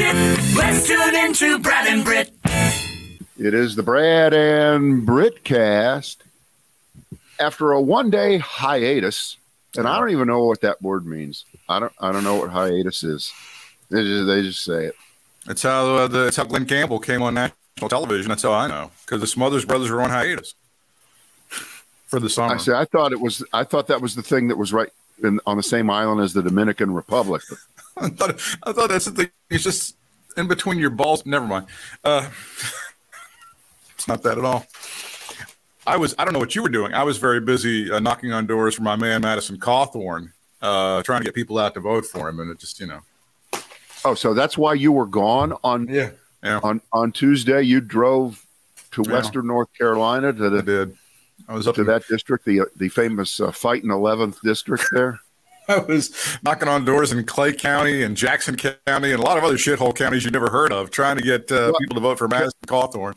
shit. Let's tune into Brad and Brit. It is the Brad and Brit cast. After a one day hiatus, and I don't even know what that word means. I don't I don't know what hiatus is. They just, they just say it. That's how uh, the, that's how Glen Campbell came on national television. That's how I know because the Smothers Brothers were on hiatus for the summer. I say I thought it was I thought that was the thing that was right in, on the same island as the Dominican Republic. I thought I thought that's the thing. It's just in between your balls. Never mind. Uh, it's not that at all. I was I don't know what you were doing. I was very busy uh, knocking on doors for my man Madison Cawthorn, uh, trying to get people out to vote for him, and it just you know. Oh, so that's why you were gone on Yeah, yeah, on on Tuesday. You drove to Yeah. Western North Carolina to I did. I was up to in, that district, the the famous uh, fighting eleventh district there. I was knocking on doors in Clay County and Jackson County and a lot of other shithole counties you never heard of, trying to get uh, people to vote for Madison Cawthorn.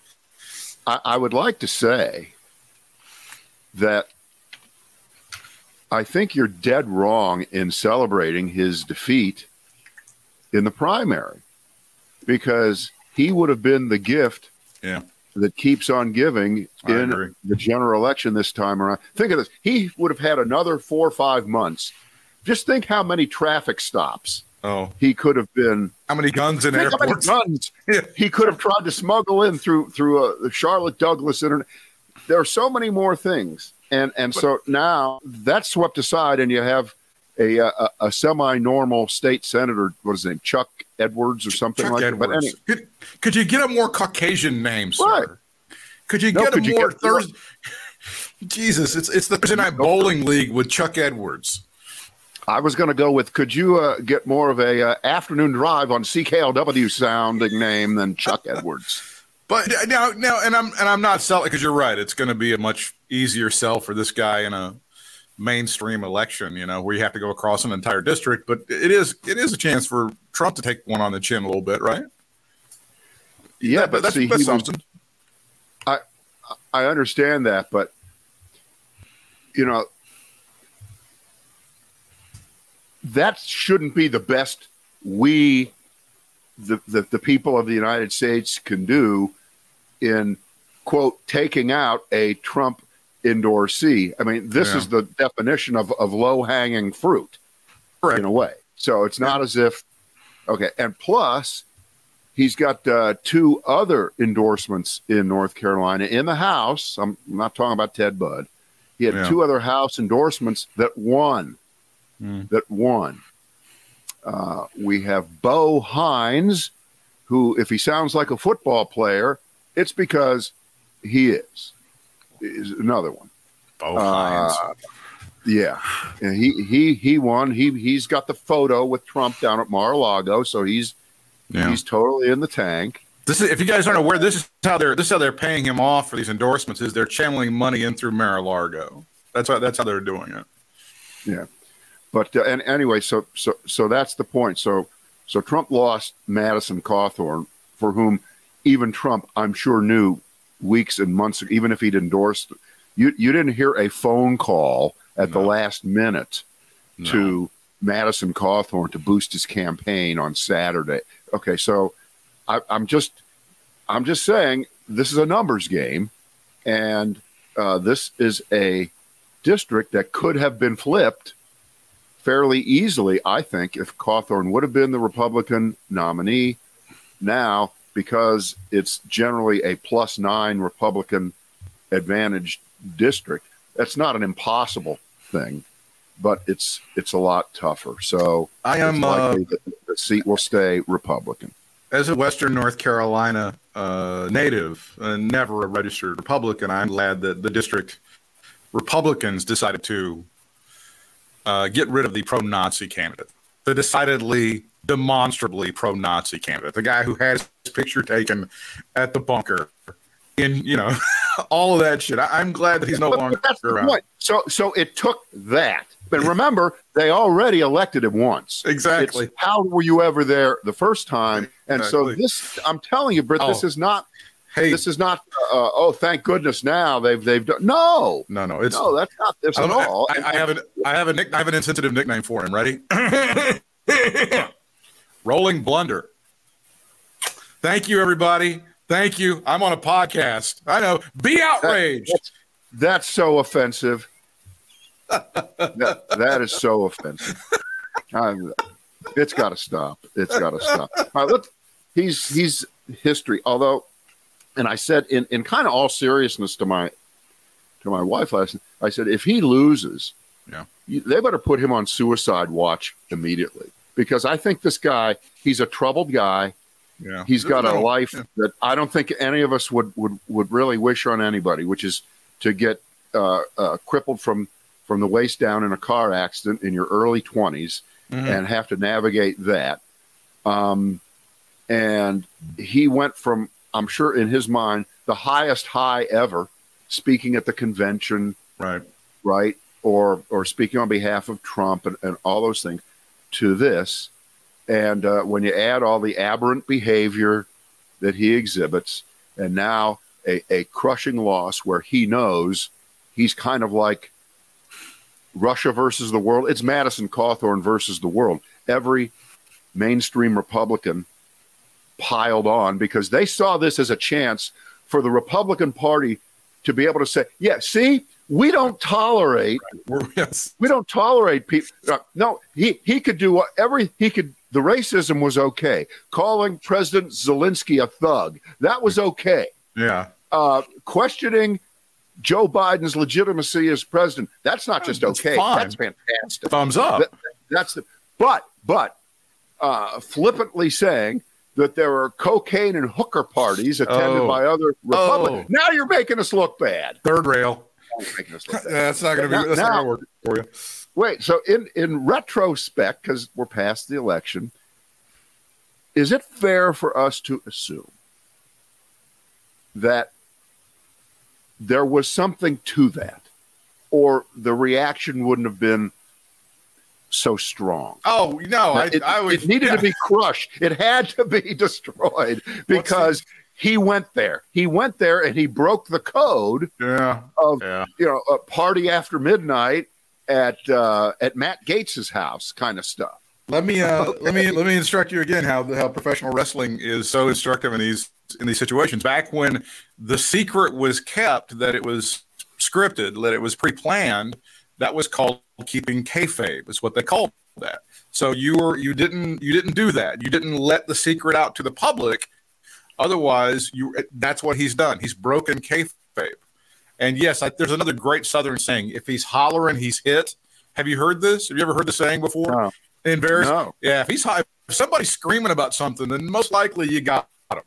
I, I would like to say that I think you're dead wrong in celebrating his defeat in the primary because he would have been the gift Yeah. that keeps on giving I in agree. the general election this time around. Think of this. He would have had another four or five months. Just think how many traffic stops Oh, he could have been how many guns in Think how many airports? guns Yeah. he could have tried to smuggle in through through a, the Charlotte Douglas internet. There are so many more things, and and so now that's swept aside, and you have a uh, a, a semi-normal state senator. What is his name? Chuck Edwards or something Chuck like Edwards. that. But any, could, could you get a more Caucasian name, sir? Right. Could you No, get could a more Thursday? Jesus, it's it's the Thursday night bowling league with Chuck Edwards. I was going to go with. Could you uh, get more of a uh, afternoon drive on CKLW sounding name than Chuck Edwards? But now, now, and I'm and I'm not selling because you're right. It's going to be a much easier sell for this guy in a mainstream election, you know, where you have to go across an entire district. But it is it is a chance for Trump to take one on the chin a little bit, right? Yeah, That- but that's, see, that's he was, something. I understand that, but you know that shouldn't be the best we the, the the people of the United States can do in quote taking out a Trump endorsee. I mean, this Yeah. is the definition of, of low hanging fruit Correct. in a way. So it's not as if okay, and plus he's got uh, two other endorsements in North Carolina in the House. I'm not talking about Ted Budd. He had Yeah. two other House endorsements that won. Mm. That won. Uh, we have Bo Hines, who, if he sounds like a football player, it's because he is. Is another one. Bo Uh, Hines. Yeah, and he he he won. He he's got the photo with Trump down at Mar-a-Lago, so he's Yeah. he's totally in the tank. This is if you guys aren't aware, this is how they're this is how they're paying him off for these endorsements. Is they're channeling money in through Mar-a-Lago. That's how that's how they're doing it. Yeah, but uh, and anyway, so so so that's the point. So so Trump lost Madison Cawthorn, for whom even Trump, I'm sure, knew weeks and months, even if he'd endorsed. You you didn't hear a phone call at the last minute to Madison Cawthorn to boost his campaign on Saturday. Okay, so I, I'm just I'm just saying this is a numbers game, and uh, this is a district that could have been flipped fairly easily, I think, if Cawthorn would have been the Republican nominee. Now, because it's generally a plus nine Republican advantaged district, that's not an impossible thing, but it's it's a lot tougher. So I am it's uh, likely that the seat will stay Republican. as a Western North Carolina uh, native, uh, never a registered Republican. I'm glad that the district Republicans decided to uh, get rid of the pro-Nazi candidate, the decidedly, demonstrably pro-Nazi candidate, the guy who had his picture taken at the bunker, in you know, all of that shit. I, I'm glad that he's no But- longer but that's the around. point. So so it took that. But remember, they already elected him once. Exactly. It's how were you ever there the first time? And so this, I'm telling you, Britt, this Oh. is not. Hey, This is not. Uh, oh, thank goodness! Now they've they've done. No, no, no, it's no, that's not this I, at all. I, I have an I have a nick, I have an insensitive nickname for him. Ready? Rolling blunder. Thank you, everybody. Thank you. I'm on a podcast. I know. Be outraged. That's, that's so offensive. that, that is so offensive. I'm, it's got to stop. It's got to stop. All right, look, he's he's history. Although, and I said in in kind of all seriousness to my to my wife last night, I said if he loses, Yeah. you, they better put him on suicide watch immediately because I think this guy he's a troubled guy. Yeah. He's got a life yeah. that I don't think any of us would would would really wish on anybody, which is to get uh, uh, crippled from from the waist down in a car accident in your early 20s Mhm. and have to navigate that. Um, and he went from, I'm sure in his mind, the highest high ever, speaking at the convention, Right. right, or or speaking on behalf of Trump and, and all those things, to this. And uh, when you add all the aberrant behavior that he exhibits, and now a, a crushing loss where he knows he's kind of like Russia versus the world. It's Madison Cawthorn versus the world. Every mainstream Republican piled on because they saw this as a chance for the Republican Party to be able to say, yeah, see, we don't tolerate yes. we don't tolerate people. Uh, no, he he could do whatever he could. The racism was okay. Calling President Zelensky a thug that was okay. Yeah. Uh, questioning Joe Biden's legitimacy as president that's not just That's okay. fine. That's fantastic. Thumbs up. That- that's the but but uh, flippantly saying that there are cocaine and hooker parties attended Oh. by other oh. Republicans. Oh. Now you're making us look bad. Third rail. You're making us look bad. That's not going to Now- be. That's not going to work for you. Wait, so in in retrospect, because we're past the election, is it fair for us to assume that there was something to that, or the reaction wouldn't have been so strong? Oh no! I, it, I would. it needed yeah. to be crushed. It had to be destroyed because he went there. He went there and he broke the code Yeah. of Yeah. you know a party after midnight at uh, at Matt Gaetz's house, kind of stuff. Let me uh, let me let me instruct you again how how professional wrestling is so instructive in these in these situations. Back when the secret was kept that it was scripted, that it was pre-planned, that was called keeping kayfabe. Is what they called that. So you were you didn't you didn't do that. You didn't let the secret out to the public. Otherwise, you that's what he's done. He's broken kayfabe. And yes, I, there's another great Southern saying: if he's hollering, he's hit. Have you heard this? Have you ever heard the saying before? No. In various, No. yeah, if he's high, if somebody's screaming about something, then most likely you got him.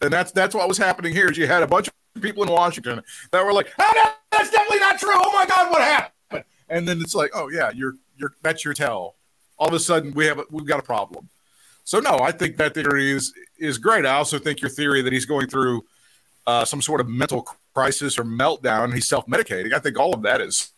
And that's that's what was happening here. Is you had a bunch of people in Washington that were like, "Oh, no, that's definitely not true. Oh my God, what happened?" And then it's like, "Oh yeah, you're you're that's your tell." All of a sudden, we have a, we've got a problem. So no, I think that theory is is great. I also think your theory that he's going through uh, some sort of mental crisis or meltdown, he's self medicating. I think all of that is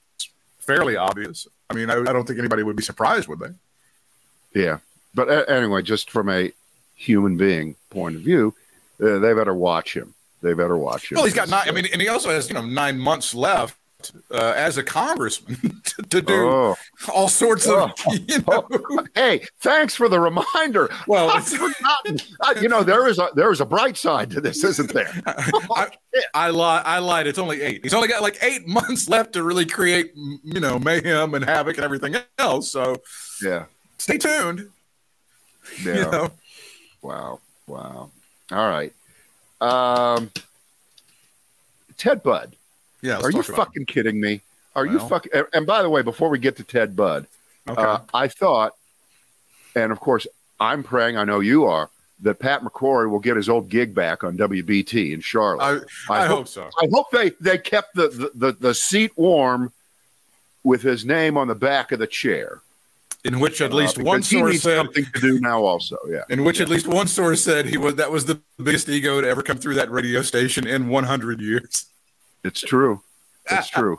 fairly obvious. I mean, I, I don't think anybody would be surprised, would they? Yeah, but uh, anyway, just from a human being point of view, uh, they better watch him. They better watch him. Well, he's got nine. I mean, and he also has you know nine months left uh, as a congressman to, to do Oh. all sorts of. You know, Hey, thanks for the reminder. Well, forgotten. Uh, you know, there is a there is a bright side to this, isn't there? I, I lied. I lied. It's only eight. He's only got like eight months left to really create, you know, mayhem and havoc and everything else. So Yeah. stay tuned. Yeah. You know, Wow. Wow. All right. Um, Ted Budd. Yeah. Are you fucking kidding me? Are you fucking? and- by the way, before we get to Ted Budd. Okay. uh, I thought, and of course, I'm praying. I know you are that Pat McCrory will get his old gig back on WBT in Charlotte. I, I, I hope so. I hope they they kept the, the the the seat warm with his name on the back of the chair. In which at least Uh, one source said. something to do now. Also, yeah. In which at least one source said he was that was the biggest ego to ever come through that radio station in 100 years. It's true. It's true.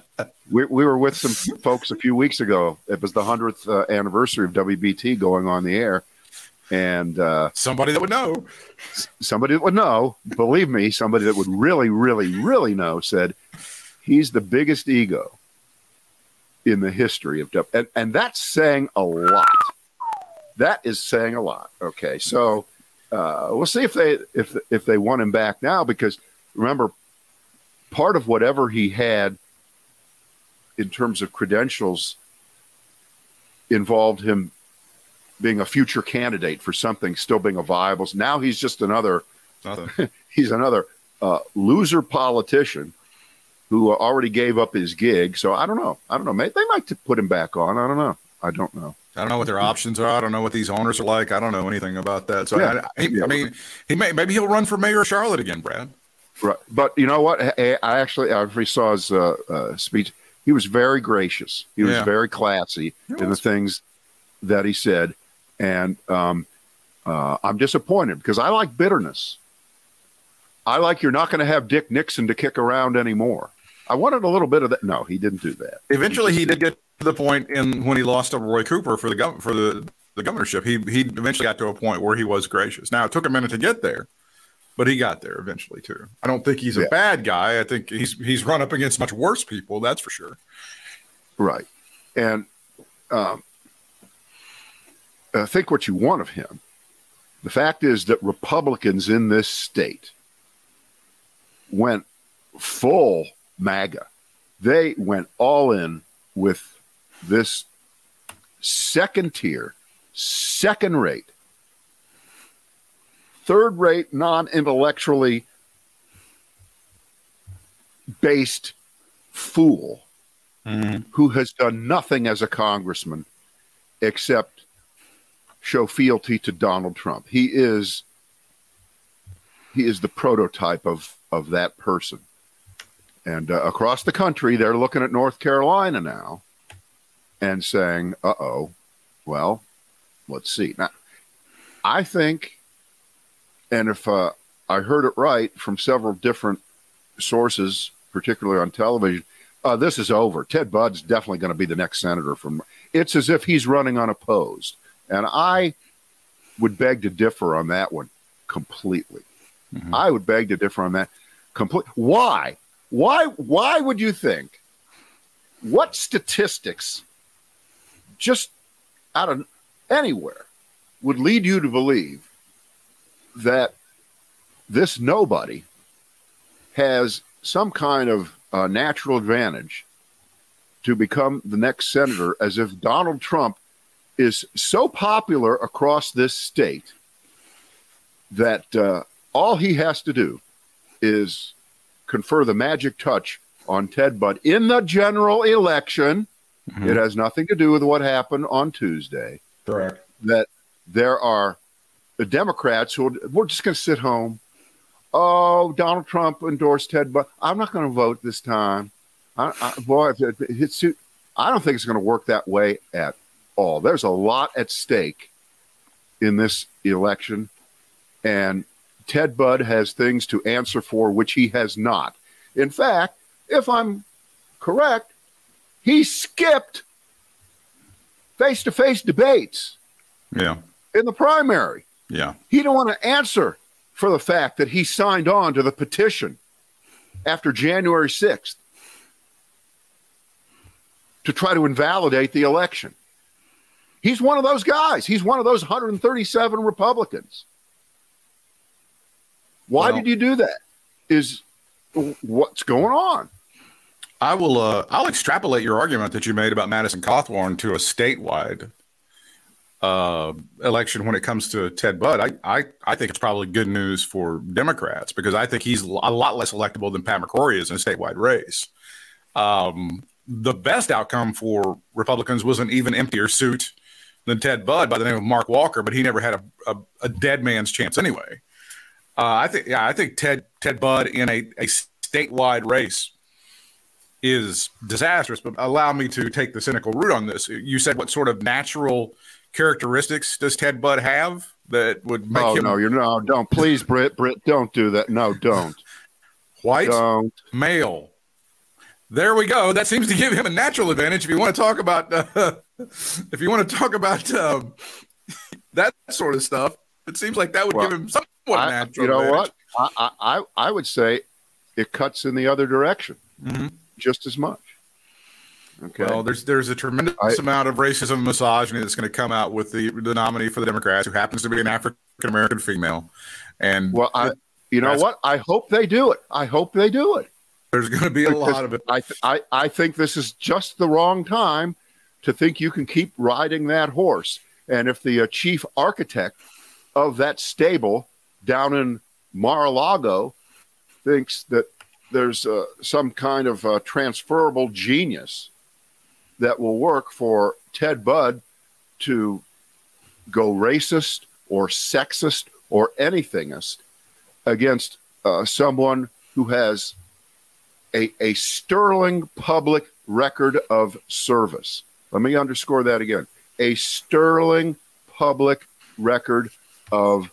we, we were with some folks a few weeks ago. It was the 100th uh, anniversary of WBT going on the air. And uh, Somebody that would know. somebody that would know, believe me, somebody that would really, really, really know said he's the biggest ego in the history of W. And, and that's saying a lot. That is saying a lot. Okay. So uh, we'll see if they if if they want him back now because remember, part of whatever he had in terms of credentials involved him being a future candidate for something still being a viable. Now he's just another he's another uh, loser politician who already gave up his gig. So I don't know. I don't know. Maybe they might put him back on. I don't know. I don't know. I don't know what their options are. I don't know what these owners are like. I don't know anything about that. So yeah. I, I, I, mean, he may maybe he'll run for mayor of Charlotte again, Brad. Right, but you know what? I actually I saw his uh, uh, speech. He was very gracious. He was yeah. very classy in the things that he said, and um, uh, I'm disappointed because I like bitterness. I like you're not going to have Dick Nixon to kick around anymore. I wanted a little bit of that. No, he didn't do that. Eventually, he, he did get to the point in when he lost to Roy Cooper for the gov- for the, the governorship. He he eventually got to a point where he was gracious. Now it took a minute to get there, but he got there eventually too. I don't think he's a yeah. bad guy. I think he's he's run up against much worse people. That's for sure. Right, and um, I think what you want of him. The fact is that Republicans in this state went full MAGA. They went all in with this second tier, second rate, third rate, non intellectually based fool mm-hmm. who has done nothing as a congressman except show fealty to Donald Trump. He is he is the prototype of of that person. And uh, across the country, they're looking at North Carolina now and saying, uh oh, well, let's see. Now, I think, and if uh, I heard it right from several different sources, particularly on television, uh, this is over. Ted Budd's definitely going to be the next senator from. It's as if he's running unopposed, and I would beg to differ on that one completely. Mm-hmm. I would beg to differ on that. Complete. Why? Why? Why would you think? What statistics, just out of anywhere, would lead you to believe that this nobody has some kind of uh, natural advantage to become the next senator, as if Donald Trump is so popular across this state that uh, all he has to do is confer the magic touch on Ted Budd in the general election. Mm-hmm. It has nothing to do with what happened on Tuesday. Correct. That there are the Democrats who are, we're just going to sit home. Oh, Donald Trump endorsed Ted Budd. I'm not going to vote this time. I, I, boy, it, it's, I don't think it's going to work that way at all. There's a lot at stake in this election, and Ted Budd has things to answer for which he has not. In fact, if I'm correct, he skipped face to face debates. Yeah. In the primary. Yeah. He don't want to answer for the fact that he signed on to the petition after January 6th to try to invalidate the election. He's one of those guys. He's one of those 137 Republicans. Why well, did you do that? Is what's going on? I will. Uh, I'll extrapolate your argument that you made about Madison Cawthorn to a statewide uh, election when it comes to Ted Budd. I, I I think it's probably good news for Democrats because I think he's a lot less electable than Pat McCrory is in a statewide race. Um, the best outcome for Republicans was an even emptier suit than Ted Budd by the name of Mark Walker, but he never had a, a, a dead man's chance anyway. Uh, I think, yeah, I think Ted Ted Budd in a, a statewide race is disastrous. But allow me to take the cynical route on this. You said what sort of natural characteristics does Ted Budd have that would make oh, him? no, you're no, don't please, Britt, Britt, don't do that. No, don't. White, don't. male. There we go. That seems to give him a natural advantage. If you want to talk about, uh, if you want to talk about um, that sort of stuff, it seems like that would well, give him some I, you know advantage. what? I, I I would say it cuts in the other direction mm-hmm. just as much. Okay. Well, there's there's a tremendous I, amount of racism and misogyny that's going to come out with the the nominee for the Democrats, who happens to be an African American female. And well, I, you know what? I hope they do it. I hope they do it. There's going to be a lot of it. I, th- I, I think this is just the wrong time to think you can keep riding that horse. And if the uh, chief architect of that stable down in Mar-a-Lago thinks that there's uh, some kind of uh, transferable genius that will work for Ted Budd to go racist or sexist or anythingist against uh, someone who has a, a sterling public record of service. Let me underscore that again a sterling public record of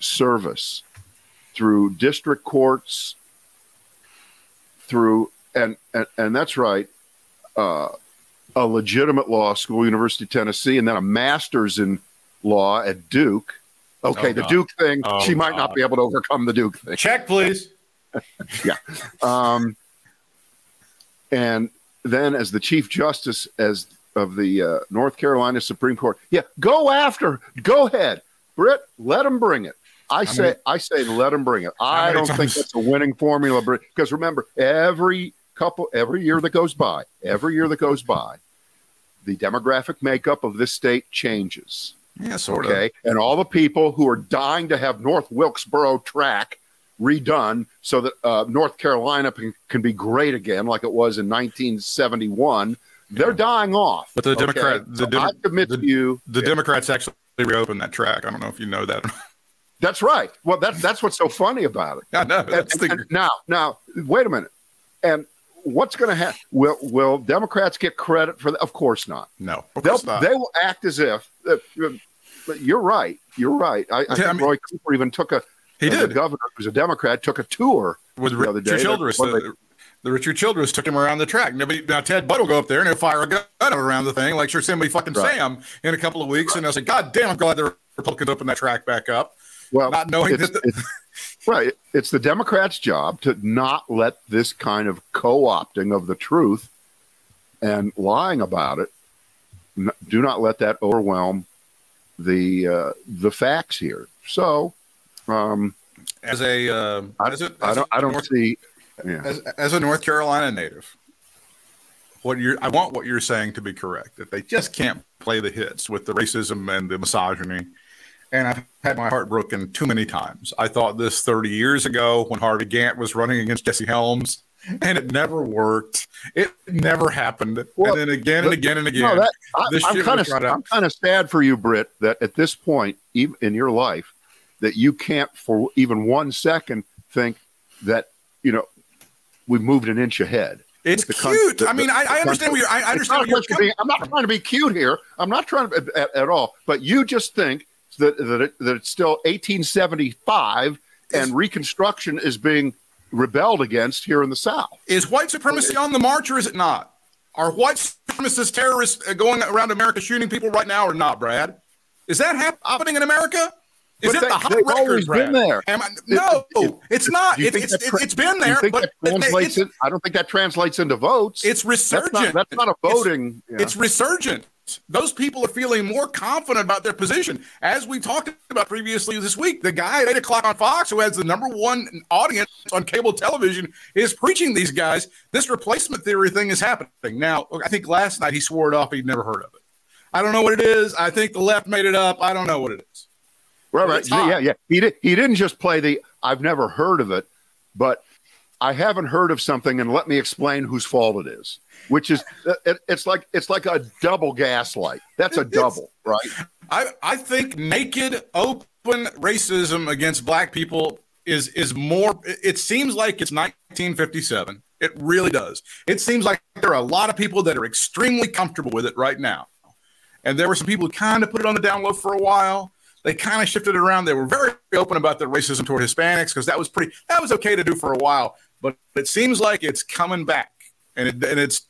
service through district courts, through, and, and, and that's right, uh, a legitimate law school, University of Tennessee, and then a master's in law at Duke. Okay, oh, the Duke thing, oh, she might God. not be able to overcome the Duke thing. Check, please. yeah. Um, and then as the Chief Justice as of the uh, North Carolina Supreme Court, yeah, go after, go ahead, Britt, let them bring it. I say, many, I say, let them bring it. I don't times? think that's a winning formula, Britt. because remember, every couple, every year that goes by, every year that goes by, the demographic makeup of this state changes. Yeah, sort okay? of. And all the people who are dying to have North Wilkesboro track redone so that uh, North Carolina can, can, be great again, like it was in 1971. They're yeah. dying off. But the okay? Democrat, the, so Dem- I commit the, to you, the yeah. Democrats actually reopened that track. I don't know if you know that. that's right. Well, that's that's what's so funny about it. I know. And, the... and now, now, wait a minute. And what's going to happen? Will will Democrats get credit for that? Of course not. No, They'll, not. they will act as if. Uh, you're right. You're right. I, I think I mean, Roy Cooper even took a he uh, did. The governor, who's a Democrat, took a tour with the other day. Childress. The, the, Richard Childress took him around the track. Nobody, now Ted Budd will go up there and he'll fire a gun around the thing like Yosemite fucking right. Sam in a couple of weeks, right. and I'll say, "God damn, I'm glad the Republicans opened that track back up." Well, not knowing it's, that. The, it's, right, it's the Democrats' job to not let this kind of co-opting of the truth and lying about it. Do not let that overwhelm the uh, the facts here. So um, as a, uh, as a, as I don't, I don't North, see. Yeah. As, as a North Carolina native, what you're, I want what you're saying to be correct. That they just can't play the hits with the racism and the misogyny. And I've had my heart broken too many times. I thought this 30 years ago when Harvey Gantt was running against Jesse Helms, and it never worked. It never happened. Well, and then again and again and again. No, that, I, am kind of I'm kind of sad for you, Britt, that at this point, even in your life, that you can't for even one second think that you know we've moved an inch ahead. It's cute. The, I mean, I, I understand what you're. I understand. What you're being, I'm not trying to be cute here. I'm not trying to at, at all. But you just think that that, it, that it's still 1875 and Reconstruction is being rebelled against here in the South. Is white supremacy on the march or is it not? Are white supremacist terrorists uh, going around America shooting people right now or not, Brad? Is that happening in America? Is but it the hot they've always been there. I, no, it, it, it's not. It, it's, tra- it's been there. but translates I don't think that translates into votes. It's resurgent. That's not, that's not a voting. It's, yeah. it's, resurgent. Those people are feeling more confident about their position. As we talked about previously this week, the guy at 8 o'clock on Fox, who has the number one audience on cable television, is preaching these guys. This replacement theory thing is happening. Now, I think last night he swore it off. He'd never heard of it. I don't know what it is. I think the left made it up. I don't know what it is. Right, right. Yeah, yeah. He did. He didn't just play the. I've never heard of it, but I haven't heard of something, and let me explain whose fault it is. Which is, uh, it, it's like it's like a double gaslight. That's a double, right? I I think naked, open racism against black people is is more. It seems like it's 1957. It really does. It seems like there are a lot of people that are extremely comfortable with it right now, and there were some people who kind of put it on the down low for a while they kind of shifted it around. They were very open about the racism toward Hispanics because that was pretty that was okay to do for a while. But it seems like it's coming back, and it, and it's.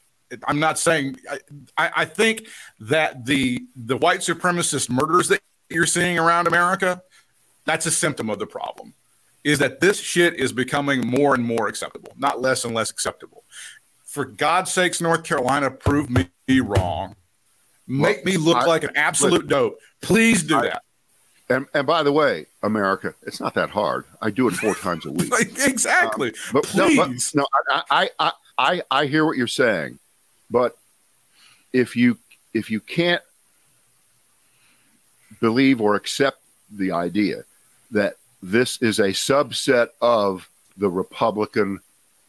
I'm not saying. I, I think that the the white supremacist murders that you're seeing around America, that's a symptom of the problem. Is that this shit is becoming more and more acceptable, not less and less acceptable. For God's sakes, North Carolina, prove me wrong. Make well, me look I, like an absolute dope. Please do I, that. And, and by the way, America, it's not that hard. I do it four times a week. exactly. Um, but Please. no, but, no, I, I, I, I hear what you're saying, but if you if you can't believe or accept the idea that this is a subset of the Republican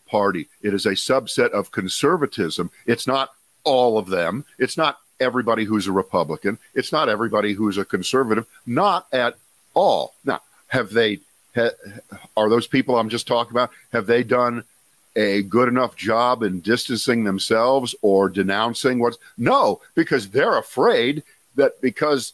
Party, it is a subset of conservatism. It's not all of them. It's not everybody who's a Republican. It's not everybody who's a conservative. Not at all. Now, have they? Ha, are those people I'm just talking about? Have they done a good enough job in distancing themselves or denouncing what's no? Because they're afraid that because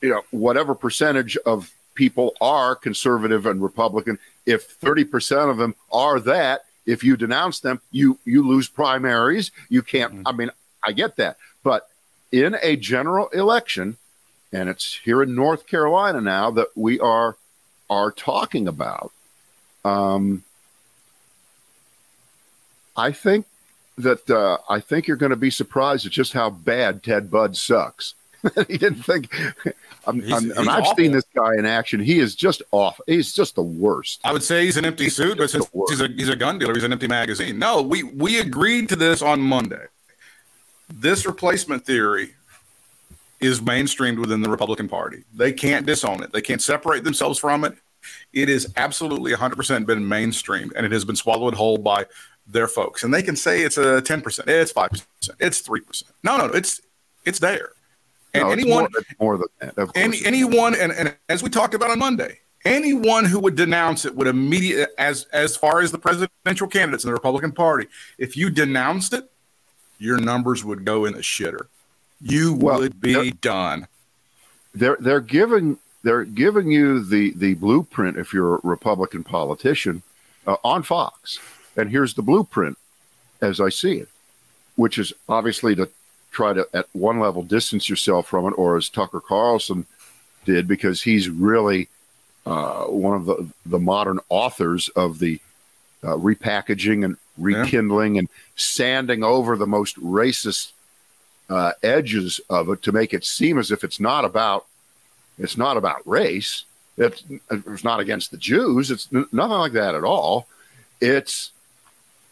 you know whatever percentage of people are conservative and Republican, if 30% of them are that, if you denounce them, you you lose primaries. You can't. Mm. I mean, I get that, but in a general election, and it's here in North Carolina now that we are are talking about. Um, I think that uh, I think you're going to be surprised at just how bad Ted Budd sucks. he didn't think. I'm, he's, I'm, he's I've awful. seen this guy in action. He is just off. He's just the worst. I would say he's an empty suit, but since he's a he's a gun dealer, he's an empty magazine. No, we we agreed to this on Monday. This replacement theory is mainstreamed within the Republican Party. They can't disown it. They can't separate themselves from it. It is absolutely 100% been mainstreamed, and it has been swallowed whole by their folks. And they can say it's a 10%, it's 5%, it's 3%. No, no, it's it's there. And no, anyone more, more, than that. Any, anyone, and, and as we talked about on Monday, anyone who would denounce it would immediately, as as far as the presidential candidates in the Republican Party, if you denounced it, your numbers would go in the shitter. You well, would be done. They're they're giving they're giving you the the blueprint if you're a Republican politician uh, on Fox, and here's the blueprint as I see it, which is obviously to try to at one level distance yourself from it, or as Tucker Carlson did, because he's really uh, one of the the modern authors of the uh, repackaging and rekindling yeah. and sanding over the most racist uh, edges of it to make it seem as if it's not about it's not about race. It's, it's not against the Jews. It's nothing like that at all. It's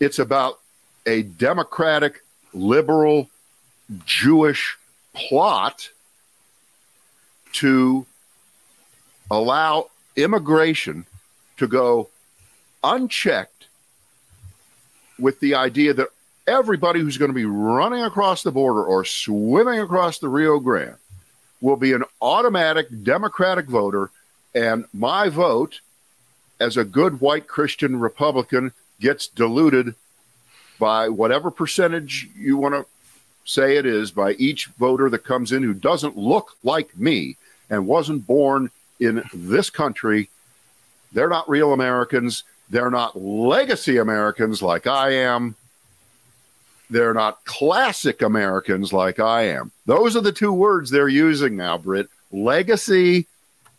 it's about a democratic, liberal, Jewish plot to allow immigration to go unchecked with the idea that everybody who's going to be running across the border or swimming across the Rio Grande will be an automatic Democratic voter. And my vote, as a good white Christian Republican, gets diluted by whatever percentage you want to say it is by each voter that comes in who doesn't look like me and wasn't born in this country. They're not real Americans. They're not legacy Americans like I am. They're not classic Americans like I am. Those are the two words they're using now, Britt. Legacy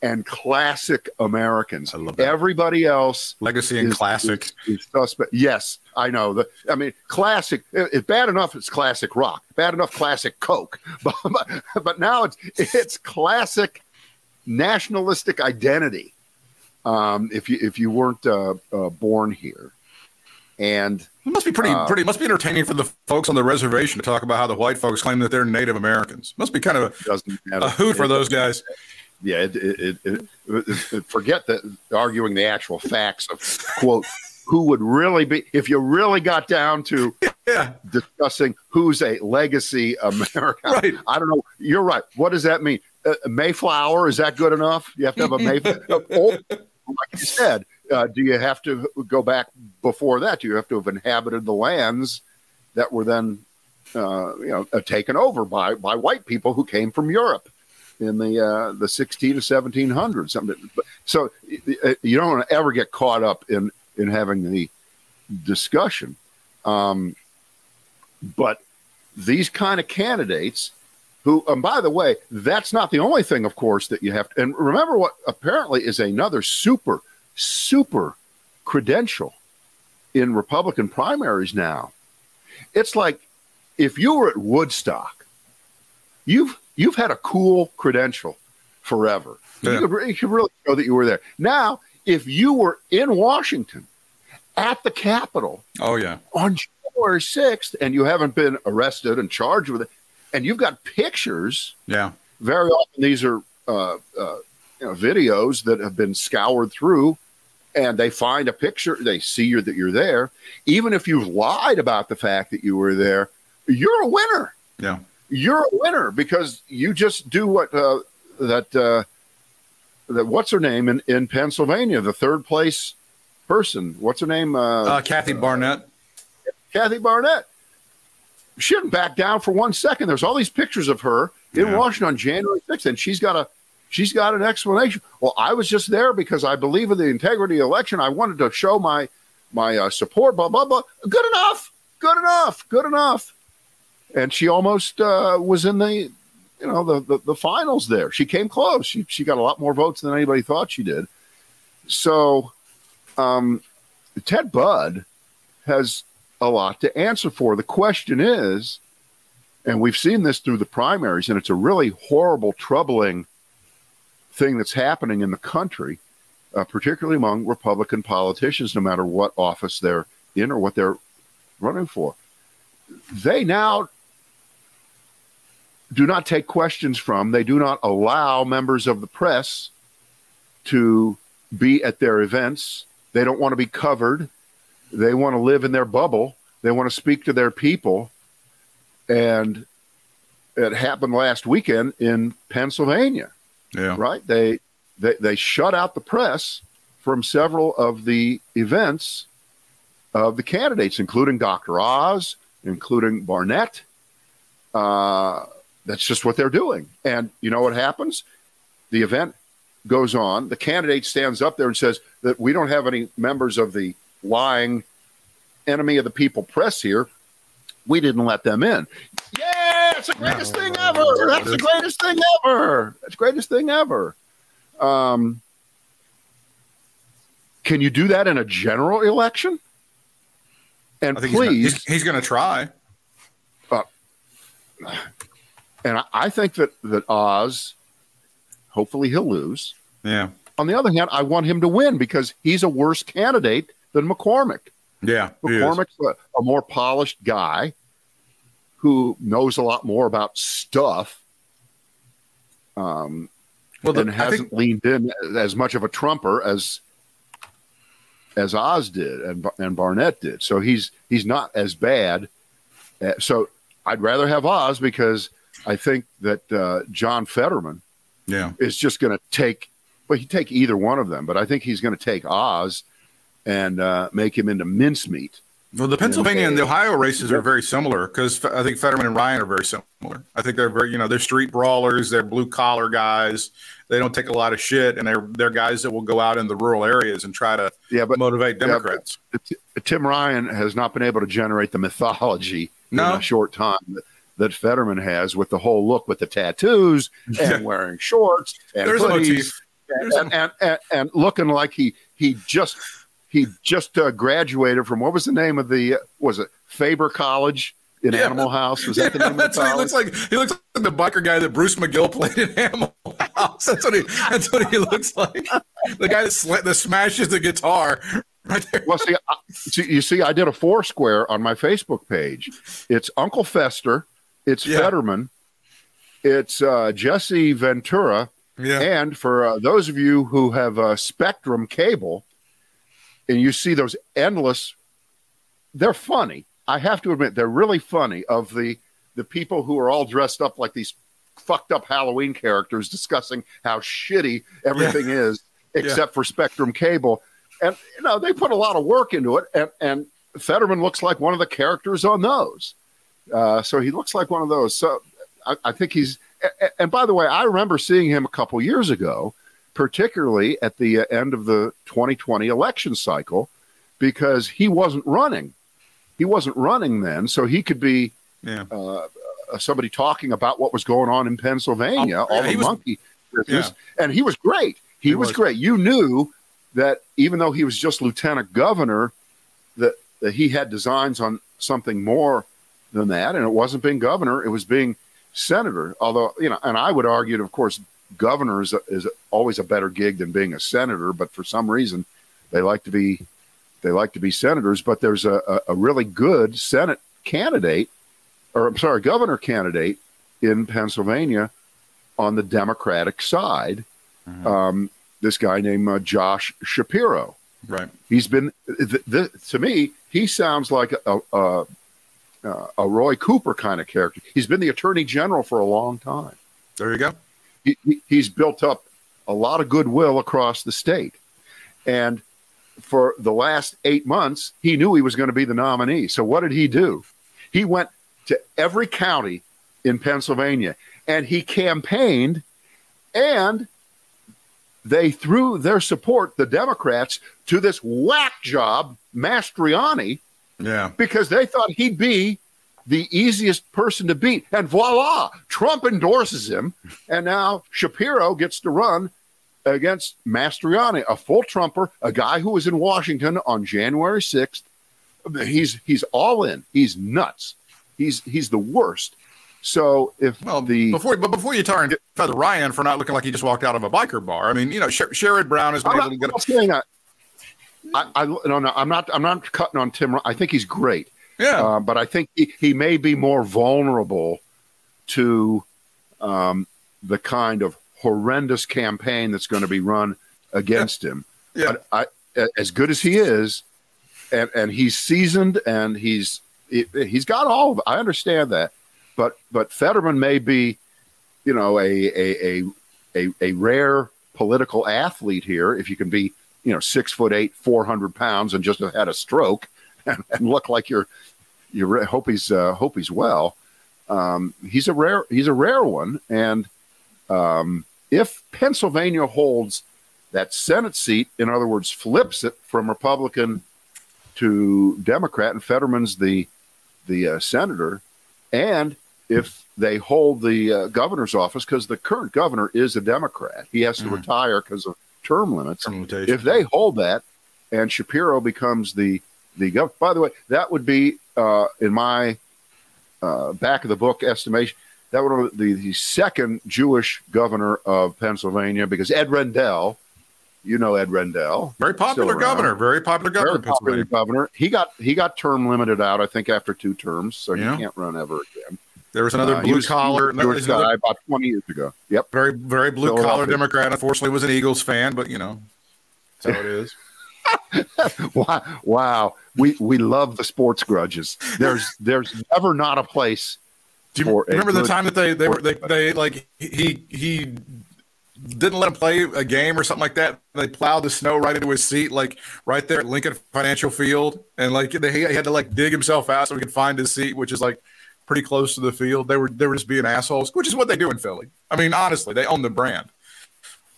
and classic Americans. Everybody else, legacy and is, classic, is, is suspect. Yes, I know. The, I mean, classic. It's bad enough. It's classic rock. Bad enough. Classic Coke. But, but, but now it's it's classic nationalistic identity. Um, if you if you weren't uh, uh, born here, and it must be pretty, uh, pretty. Must be entertaining for the folks on the reservation to talk about how the white folks claim that they're Native Americans. Must be kind of a, a hoot for those guys. Yeah, it, it, it, forget that arguing the actual facts of quote who would really be if you really got down to yeah. discussing who's a legacy American. Right. I don't know. You're right. What does that mean? Uh, Mayflower is that good enough? You have to have a Mayflower. oh, like you said, uh, do you have to go back before that? Do you have to have inhabited the lands that were then, uh, you know, uh, taken over by by white people who came from Europe in the uh, the 16 to 1700s? Something. So uh, you don't want to ever get caught up in in having the discussion. Um, but these kind of candidates who, and by the way, that's not the only thing, of course, that you have to, and remember what apparently is another super super credential in Republican primaries now. It's like if you were at Woodstock, you've you've had a cool credential forever. Yeah. You, could, you could really show that you were there. Now, if you were in Washington at the Capitol Oh yeah. on January 6th and you haven't been arrested and charged with it, and you've got pictures, Yeah. very often these are uh, uh, you know, videos that have been scoured through and they find a picture, they see you that you're there. Even if you've lied about the fact that you were there, you're a winner. Yeah. You're a winner because you just do what uh, that uh, that what's her name in, in Pennsylvania, the third place person. What's her name? Uh, Uh, Kathy Barnett. Kathy Barnett. She didn't back down for one second. There's all these pictures of her in Yeah. Washington on January 6th, and she's got a she's got an explanation. Well, I was just there because I believe in the integrity of the election. I wanted to show my my uh, support. Blah blah blah. Good enough. Good enough. Good enough. And she almost uh, was in the you know the, the the finals there. She came close. She she got a lot more votes than anybody thought she did. So, um, Ted Budd has a lot to answer for. The question is, and we've seen this through the primaries, and it's a really horrible, troubling thing that's happening in the country, uh, particularly among Republican politicians, no matter what office they're in or what they're running for. They now do not take questions from, they do not allow members of the press to be at their events. They don't want to be covered. They want to live in their bubble. They want to speak to their people. And it happened last weekend in Pennsylvania, Yeah. right? They, they they shut out the press from several of the events of the candidates, including Dr. Oz, including Barnett. Uh, that's just what they're doing. And you know what happens? The event goes on. The candidate stands up there and says that we don't have any members of the lying enemy of the people press here. We didn't let them in. Yeah, it's the greatest thing ever. That's the greatest thing ever. That's the greatest thing ever. Um, can you do that in a general election? And I think he's gonna- please, he's, he's going to try. And I, I think that that Oz, hopefully he'll lose. Yeah. On the other hand, I want him to win because he's a worse candidate than McCormick. Yeah. McCormick's a, a more polished guy who knows a lot more about stuff um, Well, the, and hasn't think, leaned in as much of a trumper as as Oz did and and Barnett did. So he's he's not as bad. Uh, so I'd rather have Oz because I think that uh, John Fetterman yeah. is just going to take. Well, he take either one of them, but I think he's going to take Oz and uh, make him into mincemeat. Well, the Pennsylvania and the Ohio races are very similar because I think Fetterman and Ryan are very similar. I think they're very, you know, they're street brawlers, they're blue collar guys. They don't take a lot of shit, and they're they're guys that will go out in the rural areas and try to Yeah, but motivate yeah, but Democrats. Tim Ryan has not been able to generate the mythology No. in a short time that, Fetterman has with the whole look with the tattoos and wearing shorts and There's a hoodies motif. There's a- and, and, and, and looking like he he just he just uh, graduated from what was the name of the uh, was it Faber College in Yeah. Animal House was that the Yeah, name of that's the what he looks like. He looks like the biker guy that Bruce McGill played in Animal House. That's what he. That's what he looks like. The guy that, sla- that smashes the guitar right there. Well, see, I, see, you see, I did a four square on my Facebook page. It's Uncle Fester, it's Yeah. Fetterman, it's uh, Jesse Ventura, Yeah, and for uh, those of you who have uh, Spectrum cable, and you see those endless, they're funny. I have to admit, they're really funny. Of the the people who are all dressed up like these fucked up Halloween characters, discussing how shitty everything is, except for Spectrum cable, and you know they put a lot of work into it, and and Fetterman looks like one of the characters on those. Uh, so he looks like one of those. So I, I think he's. And by the way, I remember seeing him a couple years ago, particularly at the uh, end of the 2020 election cycle, because he wasn't running. He wasn't running then, so he could be yeah. uh, somebody talking about what was going on in Pennsylvania, Oh, all yeah, the was- monkey business, and he was great. He, was, was. great. You knew that even though he was just lieutenant governor, that that he had designs on something more than that, and it wasn't being governor; it was being senator. Although you know, and I would argue, that, of course, governor is, is always a better gig than being a senator, but for some reason they like to be they like to be senators. But there's a, a, a really good Senate candidate, or I'm sorry, governor candidate in Pennsylvania on the Democratic side. Mm-hmm. Um, this guy named uh, Josh Shapiro. Right. He's been th- th- to me. He sounds like a, a, Uh, a Roy Cooper kind of character. He's been the attorney general for a long time. There you go. He, he, he's built up a lot of goodwill across the state, and for the last eight months, he knew he was going to be the nominee. So what did he do? He went to every county in Pennsylvania and he campaigned and they threw their support, the Democrats, to this whack job, Mastriano, Yeah. because they thought he'd be the easiest person to beat. And voila, Trump endorses him. And now Shapiro gets to run against Mastriano, a full Trumper, a guy who was in Washington on January 6th. He's he's all in. He's nuts. He's he's the worst. So if Well, the before but before you tar and feather Ryan for not looking like he just walked out of a biker bar, I mean, you know, Sher- Sherrod Brown has been I'm able not, to get. I'm saying that. I, I no no I'm not I'm not cutting on Tim. I think he's great. Yeah. Uh, but I think he, he may be more vulnerable to um, the kind of horrendous campaign that's going to be run against him. Yeah. But I, as good as he is, and, and he's seasoned and he's he, he's got all of. I understand that, but but Fetterman may be, you know, a a a a, a rare political athlete here. If you can be, you know, six foot eight, four hundred pounds, and just have had a stroke and, and look like you're you hope he's uh, hope he's well. Um, he's a rare he's a rare one, and um, if Pennsylvania holds that Senate seat, in other words, flips it from Republican to Democrat, and Fetterman's the the uh, senator, and if they hold the uh, governor's office, because the current governor is a Democrat, he has to Mhm. retire because of term limits. Term. If they hold that, and Shapiro becomes the the governor, by the way, that would be uh, in my uh, back of the book estimation. That would be the, the second Jewish governor of Pennsylvania because Ed Rendell, you know Ed Rendell, very popular governor. Very popular governor. very popular governor. He got he got term limited out, I think, after two terms, so Yeah. he can't run ever again. There was another Uh, blue was- collar, was a Jewish another guy about twenty years ago. Yep. very very blue collar Democrat. Unfortunately, was an Eagles fan, but you know, that's how it is. Wow, wow. We we love the sports grudges. There's there's never not a place. Do you remember the time that they they were they, they like he he didn't let him play a game or something like that? They plowed the snow right into his seat, like right there at Lincoln Financial Field, and like they, he had to like dig himself out so he could find his seat, which is like pretty close to the field. They were they were just being assholes, which is what they do in Philly. I mean, honestly, they own the brand.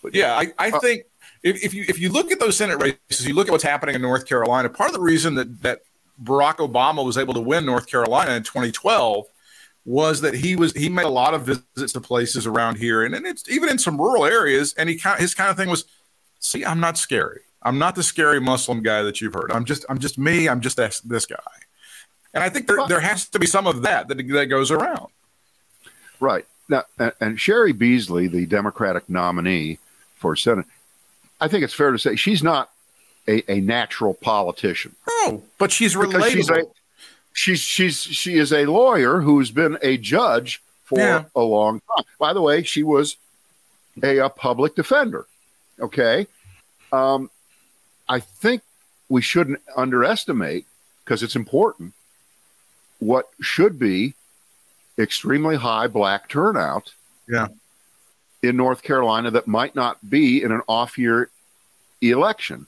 But yeah, I, I uh, think if, if you if you look at those Senate races, you look at what's happening in North Carolina. Part of the reason that that Barack Obama was able to win North Carolina in 2012 was that he was he made a lot of visits to places around here, and, and it's even in some rural areas. And he kind his kind of thing was, see, I'm not scary. I'm not the scary Muslim guy that you've heard. I'm just I'm just me. I'm just this, this guy. And I think there, there has to be some of that that, that goes around. Right. Now, and, and Cheri Beasley, the Democratic nominee for Senate, I think it's fair to say she's not a, a natural politician. Oh, but she's Because relatable. she's a she's she's she is a lawyer who's been a judge for Yeah. a long time. By the way, she was a, a public defender. Okay, um, I think we shouldn't underestimate because it's important what should be extremely high black turnout. Yeah. in North Carolina that might not be in an off-year election.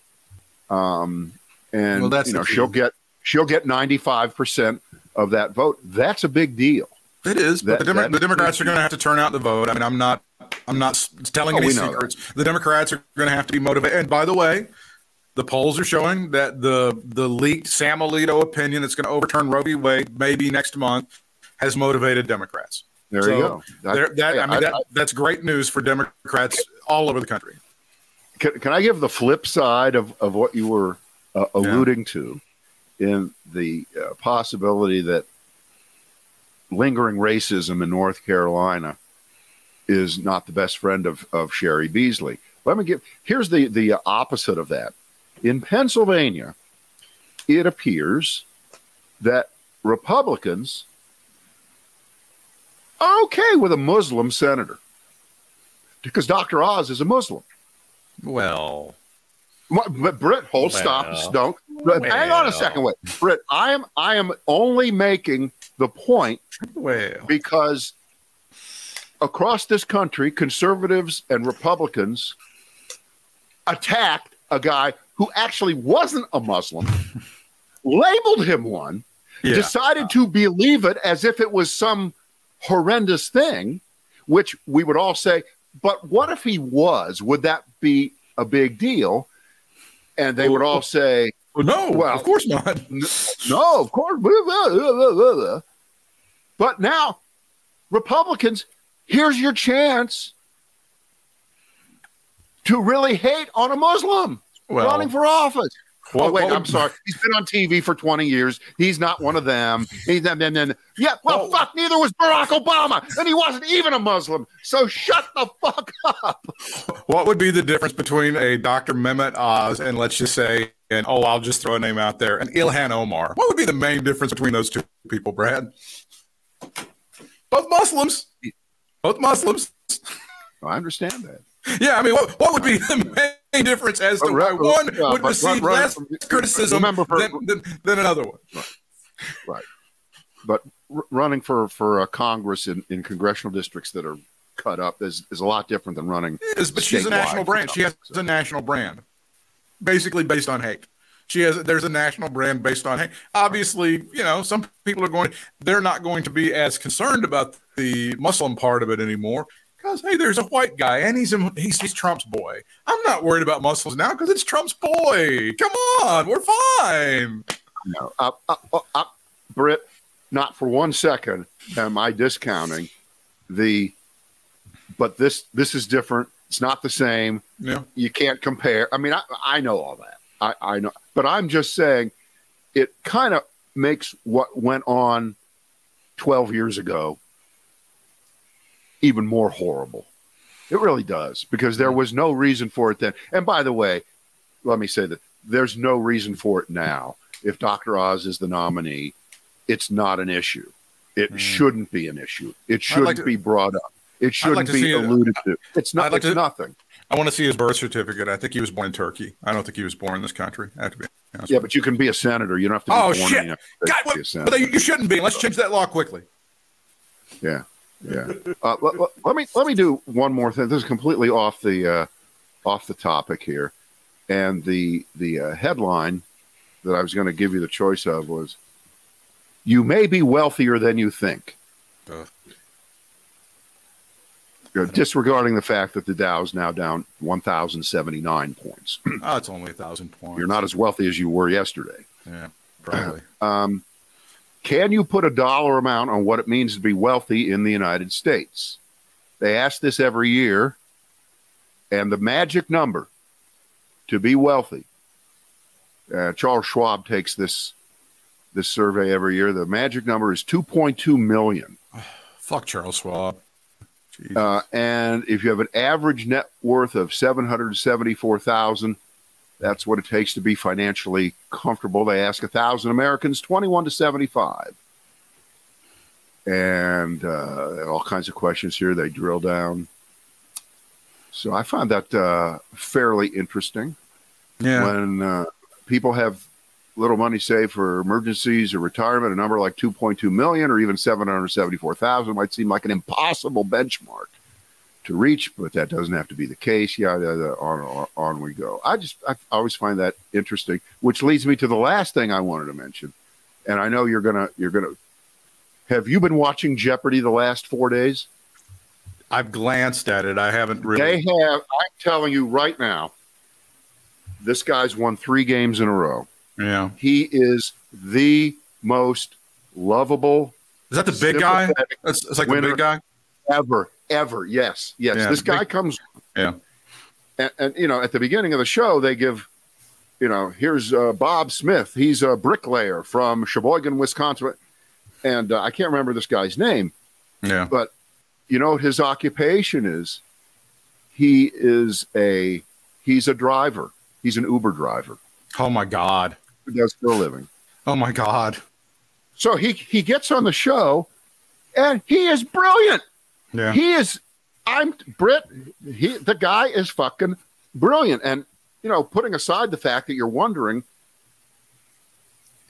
Um, and Well, that's you know she'll get she'll get ninety five percent of that vote. That's a big deal. It is, but the, Demo- the Democrats are going to have to turn out the vote. I mean, I'm not, I'm not telling Oh, any secrets. The Democrats are going to have to be motivated. And by the way, the polls are showing that the the leaked Sam Alito opinion that's going to overturn Roe v. Wade maybe next month has motivated Democrats. There So, you go. That- that, I mean, that, that's great news for Democrats all over the country. can, can I give the flip side of, of what you were uh, alluding to in the uh, possibility that lingering racism in North Carolina is not the best friend of, of Cheri Beasley. Let me give here's the, the opposite of that. In Pennsylvania, it appears that Republicans are okay with a Muslim senator because Dr. Oz is a Muslim. Well, but Britt, hold, Well, stop, don't. Hang on a second, wait, Britt. I am I am only making the point well, because across this country, conservatives and Republicans attacked a guy who actually wasn't a Muslim, labeled him one, yeah. decided to believe it as if it was some horrendous thing, which we would all say, but what if he was? Would that be a big deal? And they would all say, Well, no, Well- of course not. no, of course. But now, Republicans, here's your chance to really hate on a Muslim Well, running for office. oh, what- wait, what I'm sorry. He's been on TV for 20 years. He's not one of them. He's then, then, then, yeah, well, Well- fuck, neither was Barack Obama. And he wasn't even a Muslim. So shut the fuck up. What would be the difference between a Dr. Mehmet Oz and let's just say, and oh, I'll just throw a name out there, and Ilhan Omar? What would be the main difference between those two people, Brad? Both Muslims. Both Muslims. I understand that. Yeah, I mean, what, what would be the main difference as to why one yeah, would receive run- less run- criticism for- than, than, than another one? Right. But running for, for uh, Congress in, in congressional districts that are cut up is, is a lot different than running. is, but she's a national brand. She has a national brand, basically based on hate. She has there's a national brand based on hate. Obviously, you know, some people are going. They're not going to be as concerned about the Muslim part of it anymore because hey, there's a white guy and he's a, he's he's Trump's boy. I'm not worried about muscles now because it's Trump's boy. Come on, we're fine. No, uh, uh, uh, uh, Britt, not for one second am I discounting the. But this this is different. It's not the same. Yeah, You can't compare. I mean, I, I know all that. I, I know, but I'm just saying, it kind of makes what went on 12 years ago even more horrible. It really does because there was no reason for it then. And by the way, let me say that there's no reason for it now. If Dr. Oz is the nominee, it's not an issue. It Mm. shouldn't be an issue. It shouldn't like to- be brought up. It shouldn't to be see it. alluded to. It's not. Like it's to- nothing. I want to see his birth certificate. I think he was born in Turkey. I don't think he was born in this country. I have to be honest Yeah, but you can be a senator. You don't have to be Oh, born shit. in the United States God, to be a what, senator. but you shouldn't be. Let's change that law quickly. Yeah, yeah. Uh, let, let- let me let me do one more thing. This is completely off the uh, off the topic here, and the the uh, headline that I was going to give you the choice of was, "You may be wealthier than you think." Ugh. Disregarding the fact that the Dow is now down 1,079 points. Oh, it's only a thousand points. You're not as wealthy as you were yesterday. Yeah, probably. Um, can you put a dollar amount on what it means to be wealthy in the United States? They ask this every year, and the magic number to be wealthy. Uh, Charles Schwab takes this this survey every year. The magic number is 2.2 million. Fuck Charles Schwab. Uh, and if you have an average net worth of 774,000, that's what it takes to be financially comfortable. They ask a thousand Americans, 21 to 75. And uh, all kinds of questions here. They drill down. So I find that uh, fairly interesting yeah. when uh, people have little money saved for emergencies or retirement, a number like 2.2 million or even 774,000 might seem like an impossible benchmark to reach, but that doesn't have to be the case. Yeah, yeah, yeah, on, on, on we go. I just, I always find that interesting, which leads me to the last thing I wanted to mention. And I know you're going to, you're going to, have you been watching Jeopardy the last four days? I've glanced at it. I haven't really. They have, I'm telling you right now, this guy's won three games in a row. Yeah. He is the most lovable Is that the big guy? It's, it's like the big guy. Ever, ever. Yes, yes. Yeah, this guy big- comes, Yeah. and, and you know, at the beginning of the show, they give, you know, here's uh, Bob Smith. He's a bricklayer from Sheboygan, Wisconsin, and uh, I can't remember this guy's name, Yeah. but you know what his occupation is? He is a he's a driver. He's an Uber driver Oh my god. who does for a living. Oh my god. So he he gets on the show, and he is brilliant. Yeah. He is. I'm Britt. He the guy is fucking brilliant. And you know, putting aside the fact that you're wondering,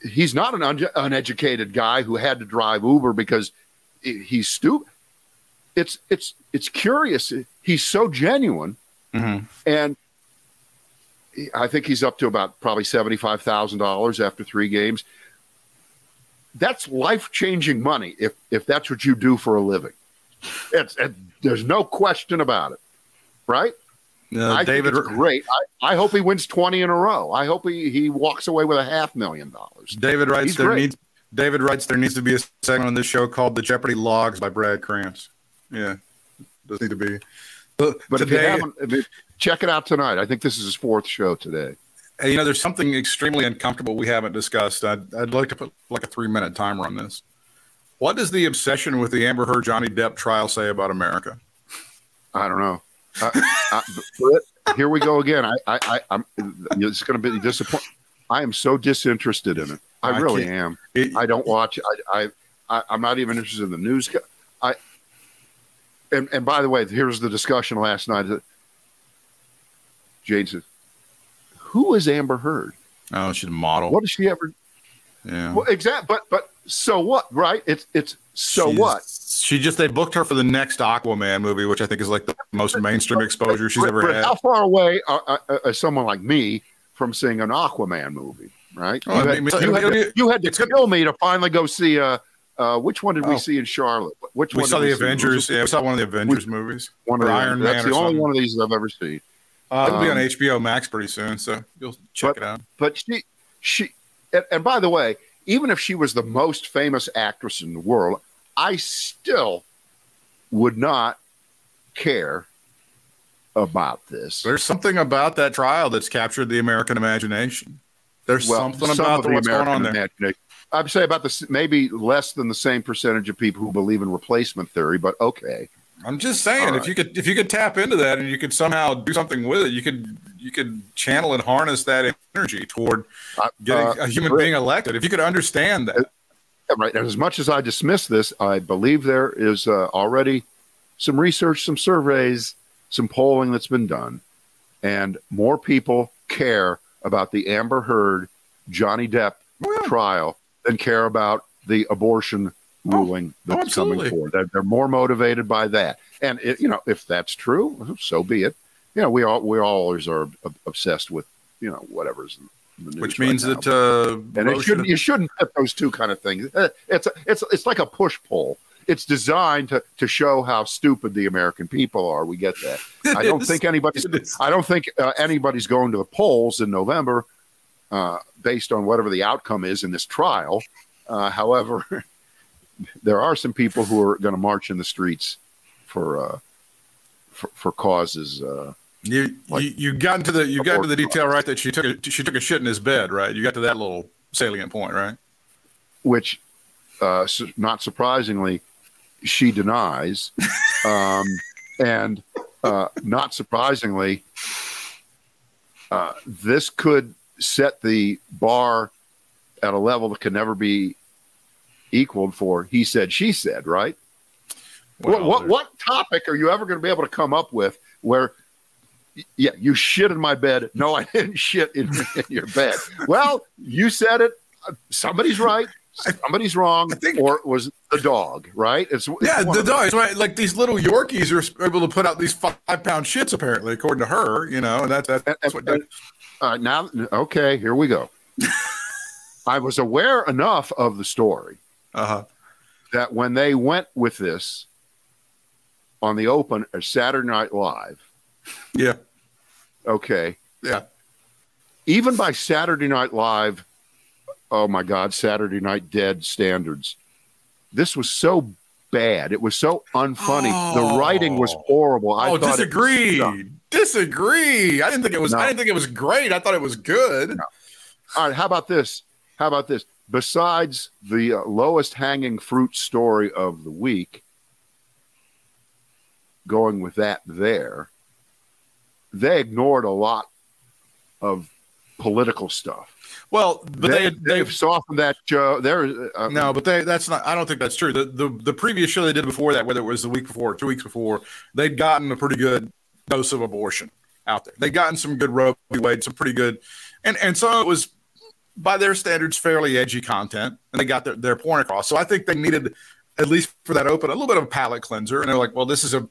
he's not an un- uneducated guy who had to drive Uber because he's stupid. It's it's it's curious. He's so genuine, Mhm. and I think he's up to about probably seventy five thousand dollars after three games. That's life changing money if if that's what you do for a living. It's it, there's no question about it, right? Uh, I David great. I, I hope he wins twenty in a row. I hope he, he walks away with a half million dollars. David writes He's there great. needs David writes there needs to be a segment on this show called the Jeopardy Logs by Brad Krantz. Yeah. Does need to be. But, But if you today, haven't, if check it out tonight. I think this is his fourth show today. You know, there's something extremely uncomfortable we haven't discussed. I'd, I'd like to put like a three minute timer on this. What does the obsession with the Amber Heard Johnny Depp trial say about America? I don't know. I, I, here we go again. I, I, I I'm. It's going to be disappointing. I am so disinterested in it. I, I really am. It- I don't watch. I, I, I, I'm not even interested in the news. I. And and by the way, here's the discussion last night. Jane says, "Who is Amber Heard? oh, she's a model. What does she ever? Yeah. Well, exact. But but so what? Right? It's it's so She's- what? She just they booked her for the next Aquaman movie, which I think is like the most mainstream exposure she's Britt, ever Britt, had. How far away are, are, are someone like me from seeing an Aquaman movie? Right? Oh, you, I had, mean, you, had to, you had to kill me to finally go see. Uh, uh, which one did we Oh. see in Charlotte? Which We one saw the? Avengers. Yeah, we saw one of the Avengers movies. One of the, Iron That's Man the only something. one of these I've ever seen. Uh, it'll be on Um, HBO Max pretty soon, so you'll check but- it out. But she, she, and, and by the way, even if she was the most famous actress in the world, I still would not care about this. There's something about that trial that's captured the American imagination. There's something some about the, what's going American on there. imagination. I'd say about this, maybe less than the same percentage of people who believe in replacement theory, but okay. I'm just saying, All if you could if you could tap into that and you could somehow do something with it, you could you could channel and harness that energy toward Uh, getting uh, a human being elected. If you could understand that, Right. And as much as I dismiss this, I believe there is uh, already some research, some surveys, some polling that's been done, and more people care about the Amber Heard Johnny Depp Oh, yeah. trial than care about the abortion ruling oh, that's coming forward. They're, they're more motivated by that. And it, you know, if that's true, so be it. You know, we all we always are obsessed with you know whatever's in the news which right means now. that uh, And it shouldn't you shouldn't put those two kind of things. Uh, It's it's it's like a push pull. It's designed to to show how stupid the American people are. We get that. I don't is. think anybody's. I don't think uh, anybody's going to the polls in November, uh, based on whatever the outcome is in this trial. Uh, however, there are some people who are going to march in the streets for uh, for, for causes. Uh, You, Like- you you got into the you got into the detail right that she took a she took a shit in his bed right you got to that little salient point right which, uh, su- not surprisingly, she denies. um, and uh, not surprisingly, uh, this could set the bar at a level that can never be equaled for he said, she said, right? what, Well, what, there's- what topic are you ever going to be able to come up with where, yeah, you shit in my bed? No, I didn't shit in, in your bed. Well, you said it. Uh, Somebody's right. Somebody's wrong. I think- or it was the dog, right? It's, it's yeah the dog. right like these little Yorkies are able to put out these five pound shits apparently according to her you know and that's that's what and- right, now, okay, here we go. I was aware enough of the story uh-huh that when they went with this on the open at Saturday Night Live, yeah okay, yeah even by Saturday Night Live, oh my God, Saturday Night Dead standards, this was so bad. It was so unfunny. the writing was Oh. horrible. I oh disagree disagree I didn't think it was No. I didn't think it was great I thought it was good all right, how about this? How about this? Besides the uh, lowest hanging fruit story of the week, going with that there, they ignored a lot of political stuff. Well, but they, they have softened that show. There, uh, no, but they that's not. I don't think that's true. The, the the previous show they did before that, whether it was the week before or two weeks before, they'd gotten a pretty good dose of abortion out there. They'd gotten some good Roe v. Wade, some pretty good, and and some of it was by their standards fairly edgy content, and they got their their point across. So I think they needed at least for that open a little bit of a palate cleanser, and they're like, well, this is a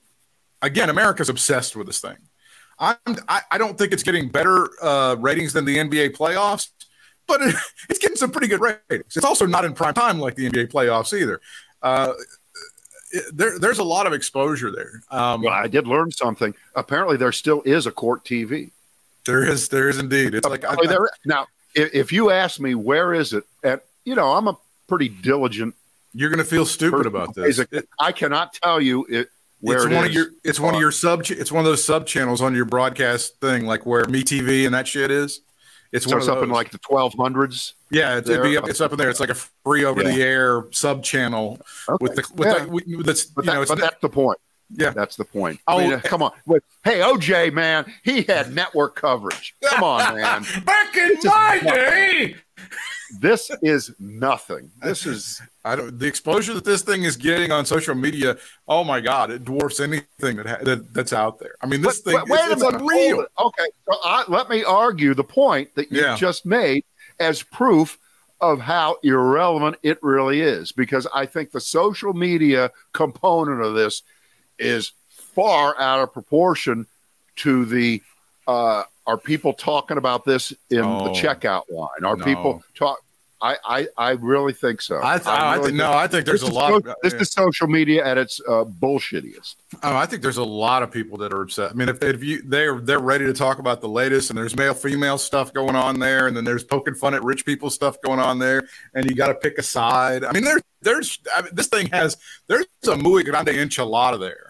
again, America's obsessed with this thing. I'm, I, I don't think it's getting better uh, ratings than the NBA playoffs, but it, it's getting some pretty good ratings. It's also not in prime time like the NBA playoffs either. Uh, there, there's a lot of exposure there. Um, well, I did learn something. Apparently, there still is a court TV. There is, there is indeed. It's like I, there, now, if, if you ask me where is it, at you know, I'm a pretty diligent. You're going to feel stupid about this. I cannot tell you it, where it's it one is. of your it's one of uh, your sub it's one of those sub channels on your broadcast thing, like where MeTV and that shit is. It's so it's up in like the twelve hundreds. Yeah, it's, up, it's up in there. It's like a free over the air sub channel okay. with the with yeah. the, that's but, you that, know, but that's the point. Yeah, that's the point. Oh, I mean, come on. Hey, OJ, man, he had network coverage. Come on, man. Back in my day, this is nothing. This is I don't the exposure that this thing is getting on social media. Oh my god, it dwarfs anything that, ha- that that's out there. I mean, this but, thing wait, it's, it's unreal. Okay, so I, let me argue the point that you yeah. just made as proof of how irrelevant it really is, because I think the social media component of this is far out of proportion to the uh, are people talking about this in oh, the checkout line? Are no. people talk? I, I, I really think so. I, th- I, really I think, no, I think there's a lot. So, of, this yeah. is social media at its uh, bullshittiest. Oh, I think there's a lot of people that are upset. I mean, if, they, if you they're they're ready to talk about the latest, and there's male female stuff going on there, and then there's poking fun at rich people stuff going on there, and you got to pick a side. I mean, there's there's I mean, this thing has there's a muy grande enchilada there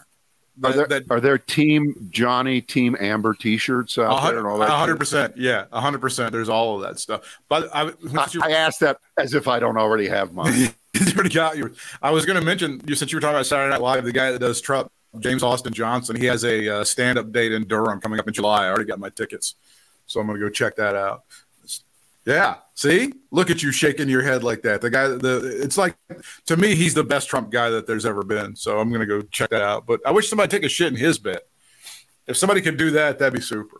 are there, that, are there Team Johnny, Team Amber T-shirts out there and all that? hundred percent, yeah, hundred percent. There's all of that stuff. But I, I, I asked that as if I don't already have mine. you already got yours. I was going to mention you since you were talking about Saturday Night Live. The guy that does Trump, James Austin Johnson, he has a uh, stand-up date in Durham coming up in July. I already got my tickets, so I'm going to go check that out. Yeah. See, look at you shaking your head like that. The guy, the it's like to me, he's the best Trump guy that there's ever been. So I'm gonna go check that out. But I wish somebody take a shit in his bed. If somebody could do that, that'd be super.